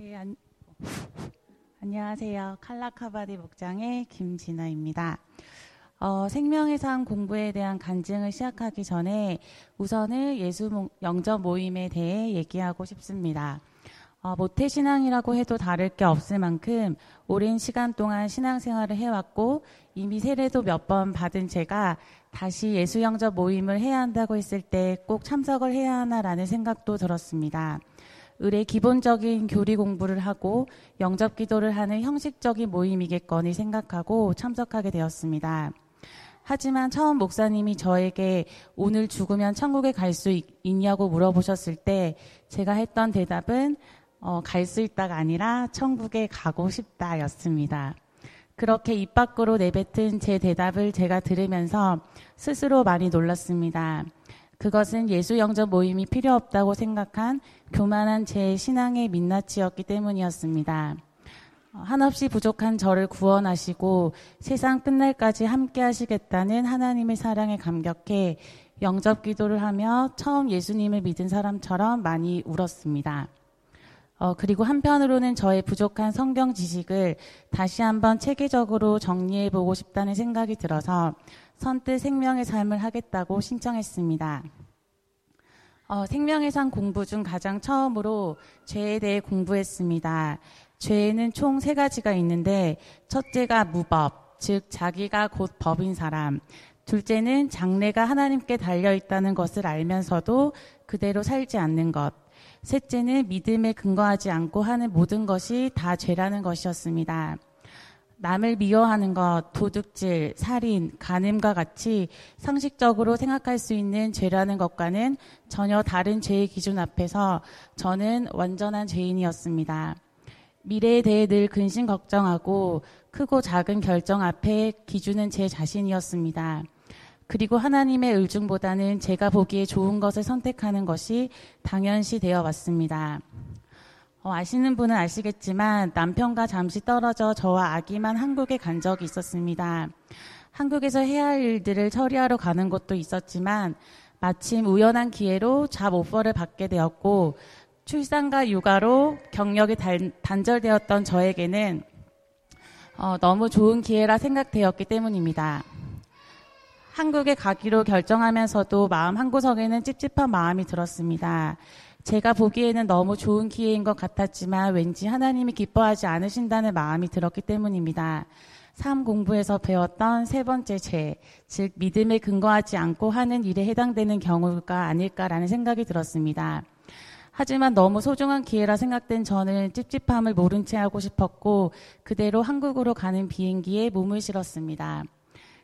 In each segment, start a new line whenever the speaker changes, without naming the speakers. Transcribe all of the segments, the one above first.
네, 안, 안녕하세요. 칼라카바디 목장의 김진아입니다. 어, 생명의 상 공부에 대한 간증을 시작하기 전에 우선은 예수 영접 모임에 대해 얘기하고 싶습니다. 어, 모태신앙이라고 해도 다를 게 없을 만큼 오랜 시간 동안 신앙생활을 해왔고 이미 세례도 몇 번 받은 제가 다시 예수 영접 모임을 해야 한다고 했을 때 꼭 참석을 해야 하나라는 생각도 들었습니다. 의뢰 기본적인 교리 공부를 하고 영접 기도를 하는 형식적인 모임이겠거니 생각하고 참석하게 되었습니다. 하지만 처음 목사님이 저에게 오늘 죽으면 천국에 갈 수 있냐고 물어보셨을 때 제가 했던 대답은 어, 갈 수 있다가 아니라 천국에 가고 싶다 였습니다. 그렇게 입 밖으로 내뱉은 제 대답을 제가 들으면서 스스로 많이 놀랐습니다. 그것은 예수 영접 모임이 필요 없다고 생각한 교만한 제 신앙의 민낯이었기 때문이었습니다. 한없이 부족한 저를 구원하시고 세상 끝날까지 함께 하시겠다는 하나님의 사랑에 감격해 영접 기도를 하며 처음 예수님을 믿은 사람처럼 많이 울었습니다. 어, 그리고 한편으로는 저의 부족한 성경 지식을 다시 한번 체계적으로 정리해 보고 싶다는 생각이 들어서 선뜻 생명의 삶을 하겠다고 신청했습니다. 어, 생명의 산 공부 중 가장 처음으로 죄에 대해 공부했습니다. 죄에는 총 세 가지가 있는데 첫째가 무법, 즉 자기가 곧 법인 사람. 둘째는 장래가 하나님께 달려 있다는 것을 알면서도 그대로 살지 않는 것. 셋째는 믿음에 근거하지 않고 하는 모든 것이 다 죄라는 것이었습니다. 남을 미워하는 것, 도둑질, 살인, 간음과 같이 상식적으로 생각할 수 있는 죄라는 것과는 전혀 다른 죄의 기준 앞에서 저는 완전한 죄인이었습니다. 미래에 대해 늘 근심 걱정하고 크고 작은 결정 앞에 기준은 제 자신이었습니다. 그리고 하나님의 의중보다는 제가 보기에 좋은 것을 선택하는 것이 당연시 되어 왔습니다. 어, 아시는 분은 아시겠지만 남편과 잠시 떨어져 저와 아기만 한국에 간 적이 있었습니다. 한국에서 해야 할 일들을 처리하러 가는 것도 있었지만 마침 우연한 기회로 잡 오퍼를 받게 되었고 출산과 육아로 경력이 단, 단절되었던 저에게는 어, 너무 좋은 기회라 생각되었기 때문입니다. 한국에 가기로 결정하면서도 마음 한구석에는 찝찝한 마음이 들었습니다. 제가 보기에는 너무 좋은 기회인 것 같았지만 왠지 하나님이 기뻐하지 않으신다는 마음이 들었기 때문입니다. 삶 공부에서 배웠던 세 번째 죄, 즉 믿음에 근거하지 않고 하는 일에 해당되는 경우가 아닐까라는 생각이 들었습니다. 하지만 너무 소중한 기회라 생각된 저는 찝찝함을 모른 채 하고 싶었고 그대로 한국으로 가는 비행기에 몸을 실었습니다.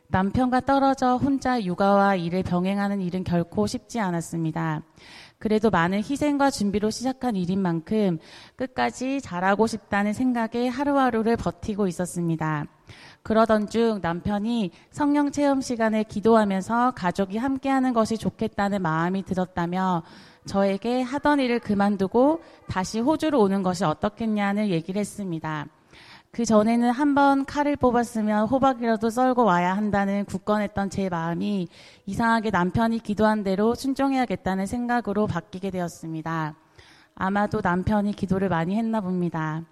남편과 떨어져 혼자 육아와 일을 병행하는 일은 결코 쉽지 않았습니다. 그래도 많은 희생과 준비로 시작한 일인 만큼 끝까지 잘하고 싶다는 생각에 하루하루를 버티고 있었습니다. 그러던 중 남편이 성령 체험 시간에 기도하면서 가족이 함께하는 것이 좋겠다는 마음이 들었다며 저에게 하던 일을 그만두고 다시 호주로 오는 것이 어떻겠냐는 얘기를 했습니다. 그 전에는 한 번 칼을 뽑았으면 호박이라도 썰고 와야 한다는 굳건했던 제 마음이 이상하게 남편이 기도한 대로 순종해야겠다는 생각으로 바뀌게 되었습니다. 아마도 남편이 기도를 많이 했나 봅니다.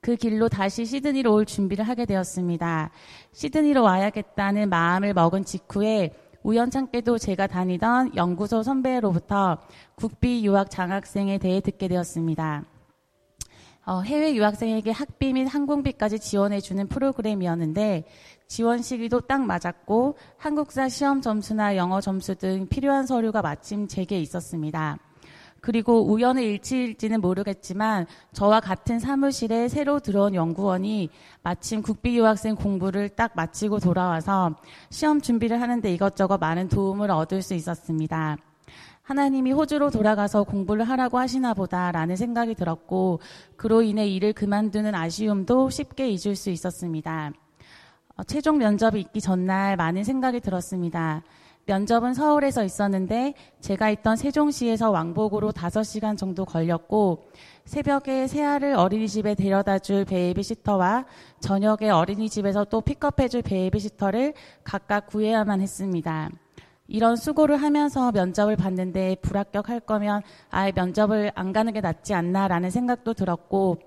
그 길로 다시 시드니로 올 준비를 하게 되었습니다. 시드니로 와야겠다는 마음을 먹은 직후에 우연찮게도 제가 다니던 연구소 선배로부터 국비 유학 장학생에 대해 듣게 되었습니다. 어, 해외 유학생에게 학비 및 항공비까지 지원해주는 프로그램이었는데 지원 시기도 딱 맞았고 한국사 시험 점수나 영어 점수 등 필요한 서류가 마침 제게 있었습니다. 그리고 우연의 일치일지는 모르겠지만 저와 같은 사무실에 새로 들어온 연구원이 마침 국비 유학생 공부를 딱 마치고 돌아와서 시험 준비를 하는데 이것저것 많은 도움을 얻을 수 있었습니다. 하나님이 호주로 돌아가서 공부를 하라고 하시나 보다라는 생각이 들었고 그로 인해 일을 그만두는 아쉬움도 쉽게 잊을 수 있었습니다. 어, 최종 면접이 있기 전날 많은 생각이 들었습니다. 면접은 서울에서 있었는데 제가 있던 세종시에서 왕복으로 5시간 정도 걸렸고 새벽에 새아를 어린이집에 데려다 줄 베이비시터와 저녁에 어린이집에서 또 픽업해 줄 베이비시터를 각각 구해야만 했습니다. 이런 수고를 하면서 면접을 봤는데 불합격할 거면 아예 면접을 안 가는 게 낫지 않나라는 생각도 들었고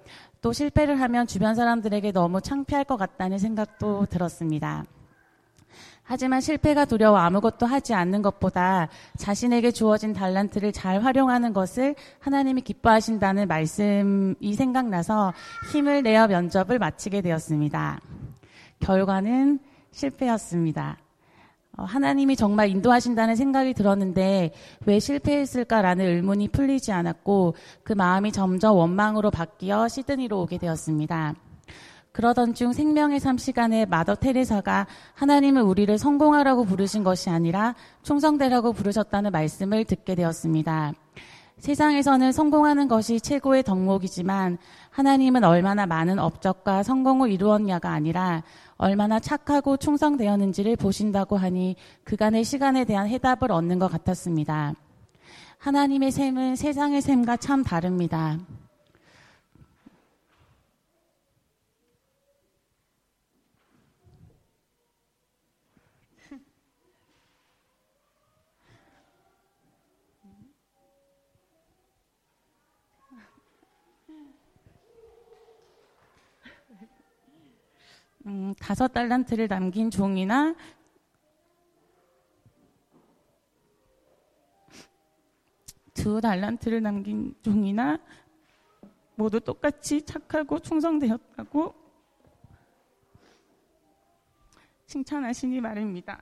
또 실패를 하면 주변 사람들에게 너무 창피할 것 같다는 생각도 들었습니다. 하지만 실패가 두려워 아무것도 하지 않는 것보다 자신에게 주어진 달란트를 잘 활용하는 것을 하나님이 기뻐하신다는 말씀이 생각나서 힘을 내어 면접을 마치게 되었습니다. 결과는 실패였습니다. 어, 하나님이 정말 인도하신다는 생각이 들었는데 왜 실패했을까라는 의문이 풀리지 않았고 그 마음이 점점 원망으로 바뀌어 시드니로 오게 되었습니다. 그러던 중 생명의 삶 시간에 마더 테레사가 하나님은 우리를 성공하라고 부르신 것이 아니라 충성되라고 부르셨다는 말씀을 듣게 되었습니다. 세상에서는 성공하는 것이 최고의 덕목이지만 하나님은 얼마나 많은 업적과 성공을 이루었냐가 아니라 얼마나 착하고 충성되었는지를 보신다고 하니 그간의 시간에 대한 해답을 얻는 것 같았습니다. 하나님의 셈은 세상의 셈과 참 다릅니다. 음, 다섯 달란트를 남긴 종이나 두 달란트를 남긴 종이나 모두 똑같이 착하고 충성되었다고 칭찬하시니 말입니다.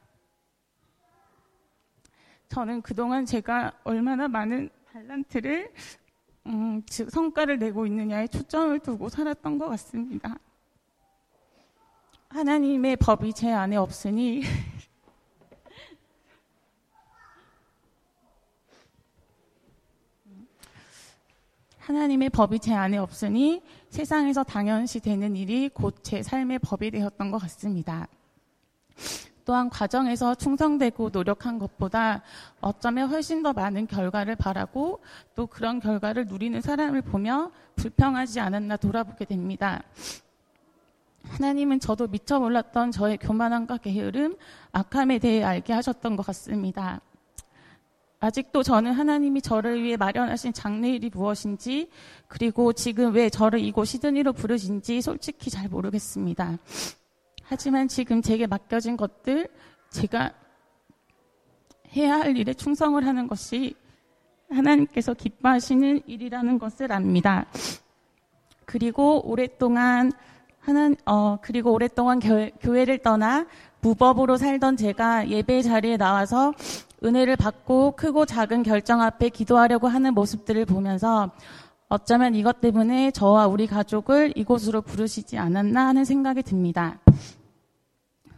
저는 그동안 제가 얼마나 많은 달란트를 음, 즉 성과를 내고 있느냐에 초점을 두고 살았던 것 같습니다. 하나님의 법이 제 안에 없으니 하나님의 법이 제 안에 없으니 세상에서 당연시 되는 일이 곧 제 삶의 법이 되었던 것 같습니다. 또한 과정에서 충성되고 노력한 것보다 어쩌면 훨씬 더 많은 결과를 바라고 또 그런 결과를 누리는 사람을 보며 불평하지 않았나 돌아보게 됩니다. 하나님은 저도 미처 몰랐던 저의 교만함과 게으름, 악함에 대해 알게 하셨던 것 같습니다. 아직도 저는 하나님이 저를 위해 마련하신 장래일이 무엇인지, 그리고 지금 왜 저를 이곳 시드니로 부르신지 솔직히 잘 모르겠습니다. 하지만 지금 제게 맡겨진 것들, 제가 해야 할 일에 충성을 하는 것이 하나님께서 기뻐하시는 일이라는 것을 압니다. 그리고 오랫동안 하나 어 그리고 오랫동안 교회, 교회를 떠나 무법으로 살던 제가 예배 자리에 나와서 은혜를 받고 크고 작은 결정 앞에 기도하려고 하는 모습들을 보면서 어쩌면 이것 때문에 저와 우리 가족을 이곳으로 부르시지 않았나 하는 생각이 듭니다.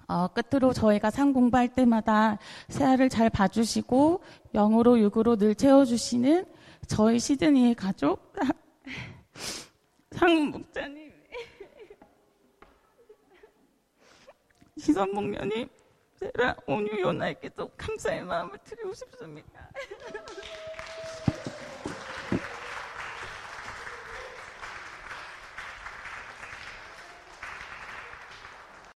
어, 끝으로 저희가 상 공부할 때마다 새아를 잘 봐주시고 영으로 육으로 늘 채워주시는 저희 시드니의 가족 상 목자님 희선 목련님, 세라 온유 요나에게도 감사의 마음을 드리고 싶습니다.